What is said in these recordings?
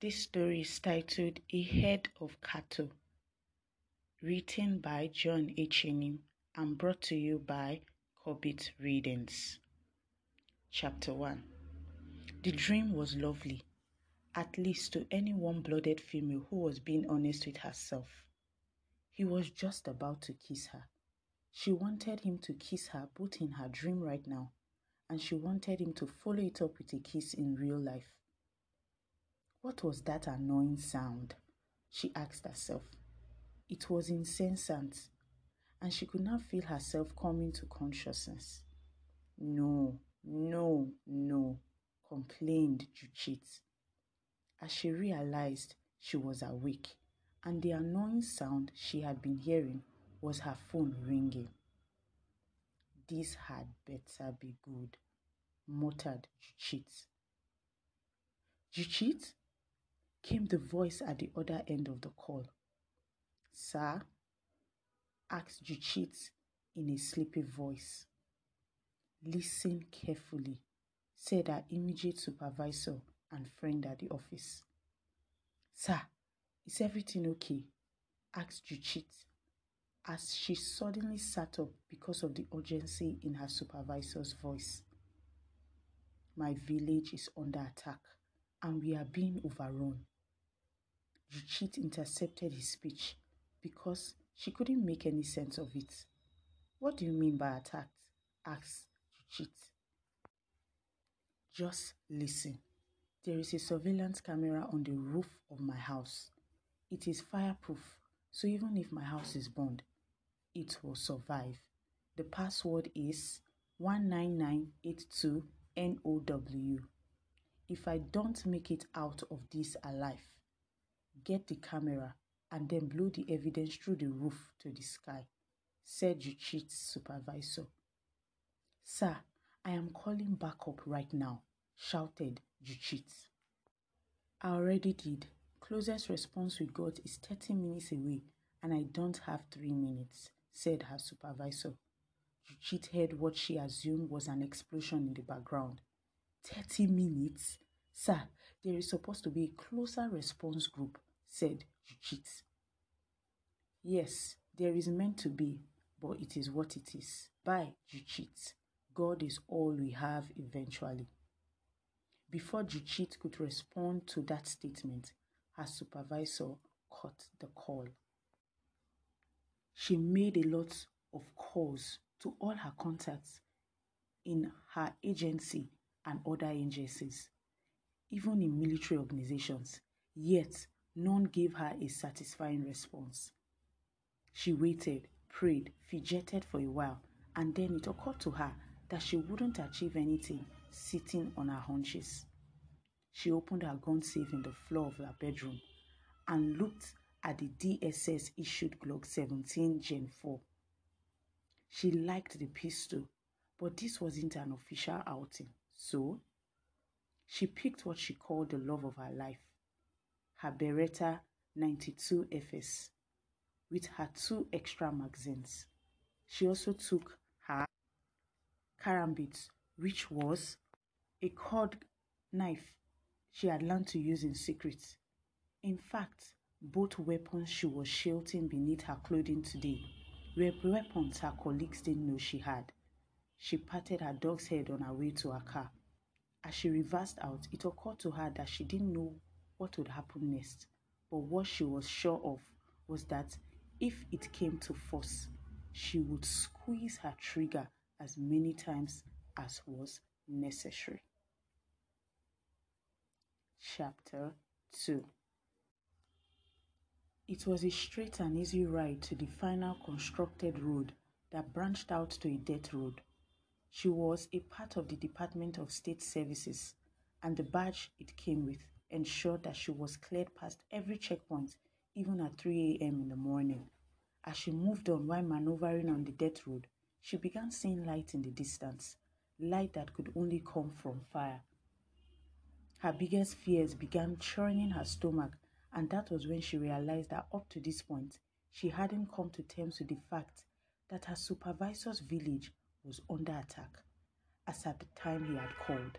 This story is titled A Head of Cattle, written by John Echenim and brought to you by Corbett Readings. Chapter 1 The dream was lovely, at least to any warm blooded female who was being honest with herself. He was just about to kiss her. She wanted him to kiss her both in her dream right now, and she wanted him to follow it up with a kiss in real life. What was that annoying sound? She asked herself. It was incessant, and she could not feel herself coming to consciousness. No, no, no, complained Juchit. As she realized she was awake, and the annoying sound she had been hearing was her phone ringing. This had better be good, muttered Juchit. Juchit? Came the voice at the other end of the call. Sir? asked Juchit in a sleepy voice. Listen carefully, said our immediate supervisor and friend at the office. Sir, is everything okay? asked Juchit as she suddenly sat up because of the urgency in her supervisor's voice. My village is under attack and we are being overrun. Juchit intercepted his speech because she couldn't make any sense of it. What do you mean by attacked? asked Juchit. Just listen. There is a surveillance camera on the roof of my house. It is fireproof, so even if my house is burned, it will survive. The password is 19982NOW. If I don't make it out of this alive, Get the camera and then blow the evidence through the roof to the sky, said Juchit's supervisor. Sir, I am calling backup right now, shouted Juchit. I already did. Closest response we got is 30 minutes away and I don't have three minutes, said her supervisor. Juchit heard what she assumed was an explosion in the background. 30 minutes? Sir, there is supposed to be a closer response group, said Juchit. Yes, there is meant to be, but it is what it is. By Juchit, God is all we have eventually. Before Juchit could respond to that statement, her supervisor cut the call. She made a lot of calls to all her contacts in her agency and other agencies even in military organizations, yet none gave her a satisfying response. She waited, prayed, fidgeted for a while, and then it occurred to her that she wouldn't achieve anything sitting on her haunches. She opened her gun safe in the floor of her bedroom and looked at the DSS issued Glock 17 Gen 4. She liked the pistol, but this wasn't an official outing, so she picked what she called the love of her life, her Beretta 92 FS, with her two extra magazines. She also took her karambit, which was a cord knife she had learned to use in secret. In fact, both weapons she was shielding beneath her clothing today were weapons her colleagues didn't know she had. She patted her dog's head on her way to her car as she reversed out, it occurred to her that she didn't know what would happen next. But what she was sure of was that if it came to force, she would squeeze her trigger as many times as was necessary. Chapter 2 It was a straight and easy ride to the final constructed road that branched out to a dirt road. She was a part of the Department of State Services, and the badge it came with ensured that she was cleared past every checkpoint, even at 3 a.m. in the morning. As she moved on while maneuvering on the dirt road, she began seeing light in the distance, light that could only come from fire. Her biggest fears began churning her stomach, and that was when she realized that up to this point, she hadn't come to terms with the fact that her supervisor's village was under attack, as at the time he had called.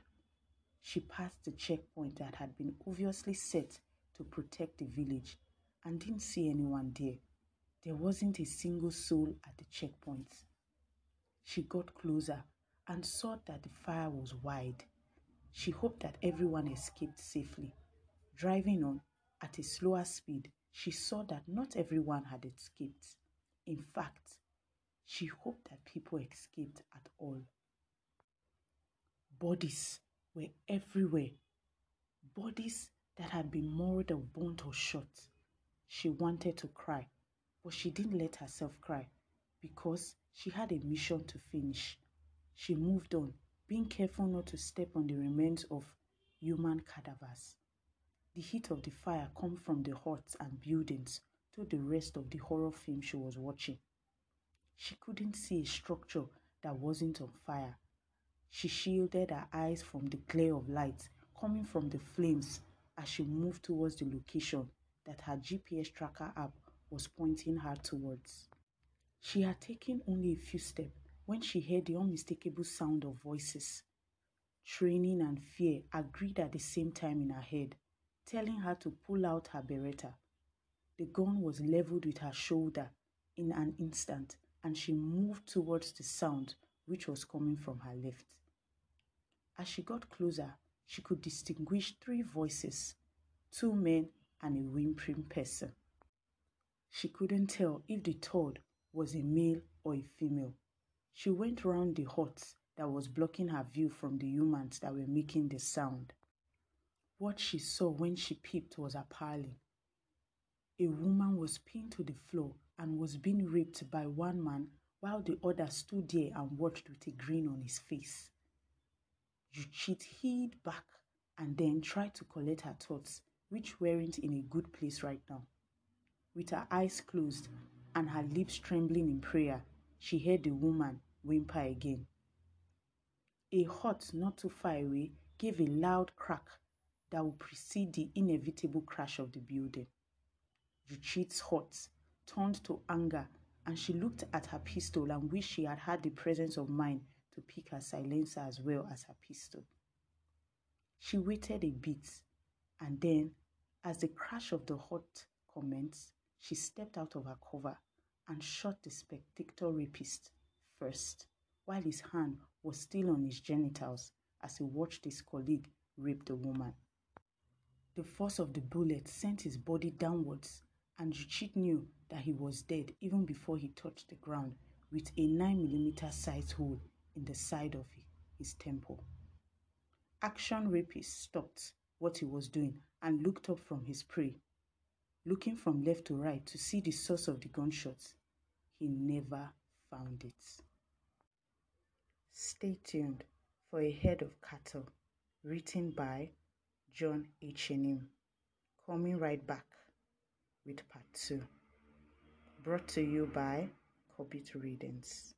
She passed the checkpoint that had been obviously set to protect the village and didn't see anyone there. There wasn't a single soul at the checkpoint. She got closer and saw that the fire was wide. She hoped that everyone escaped safely. Driving on at a slower speed, she saw that not everyone had escaped. In fact, she hoped that people escaped at all. Bodies were everywhere. Bodies that had been mauled or burnt or shot. She wanted to cry, but she didn't let herself cry because she had a mission to finish. She moved on, being careful not to step on the remains of human cadavers. The heat of the fire came from the huts and buildings to the rest of the horror film she was watching. She couldn't see a structure that wasn't on fire. She shielded her eyes from the glare of light coming from the flames as she moved towards the location that her GPS tracker app was pointing her towards. She had taken only a few steps when she heard the unmistakable sound of voices. Training and fear agreed at the same time in her head, telling her to pull out her Beretta. The gun was leveled with her shoulder in an instant, and she moved towards the sound which was coming from her left. As she got closer, she could distinguish three voices two men and a whimpering person. She couldn't tell if the third was a male or a female. She went round the hut that was blocking her view from the humans that were making the sound. What she saw when she peeped was appalling. A woman was pinned to the floor and was being raped by one man while the other stood there and watched with a grin on his face. Juchit hid back and then tried to collect her thoughts, which weren't in a good place right now. With her eyes closed and her lips trembling in prayer, she heard the woman whimper again. A hut not too far away gave a loud crack that would precede the inevitable crash of the building. Juchit's hurt turned to anger and she looked at her pistol and wished she had had the presence of mind to pick her silencer as well as her pistol. She waited a bit and then, as the crash of the hut commenced, she stepped out of her cover and shot the spectator rapist first, while his hand was still on his genitals as he watched his colleague rape the woman. The force of the bullet sent his body downwards, and Juchit knew that he was dead even before he touched the ground with a 9mm size hole in the side of his temple. Action rapist stopped what he was doing and looked up from his prey looking from left to right to see the source of the gunshots. He never found it. Stay tuned for A Head of Cattle, written by John H. H.N.M. Coming right back with part 2. Brought to you by Corbett Readings.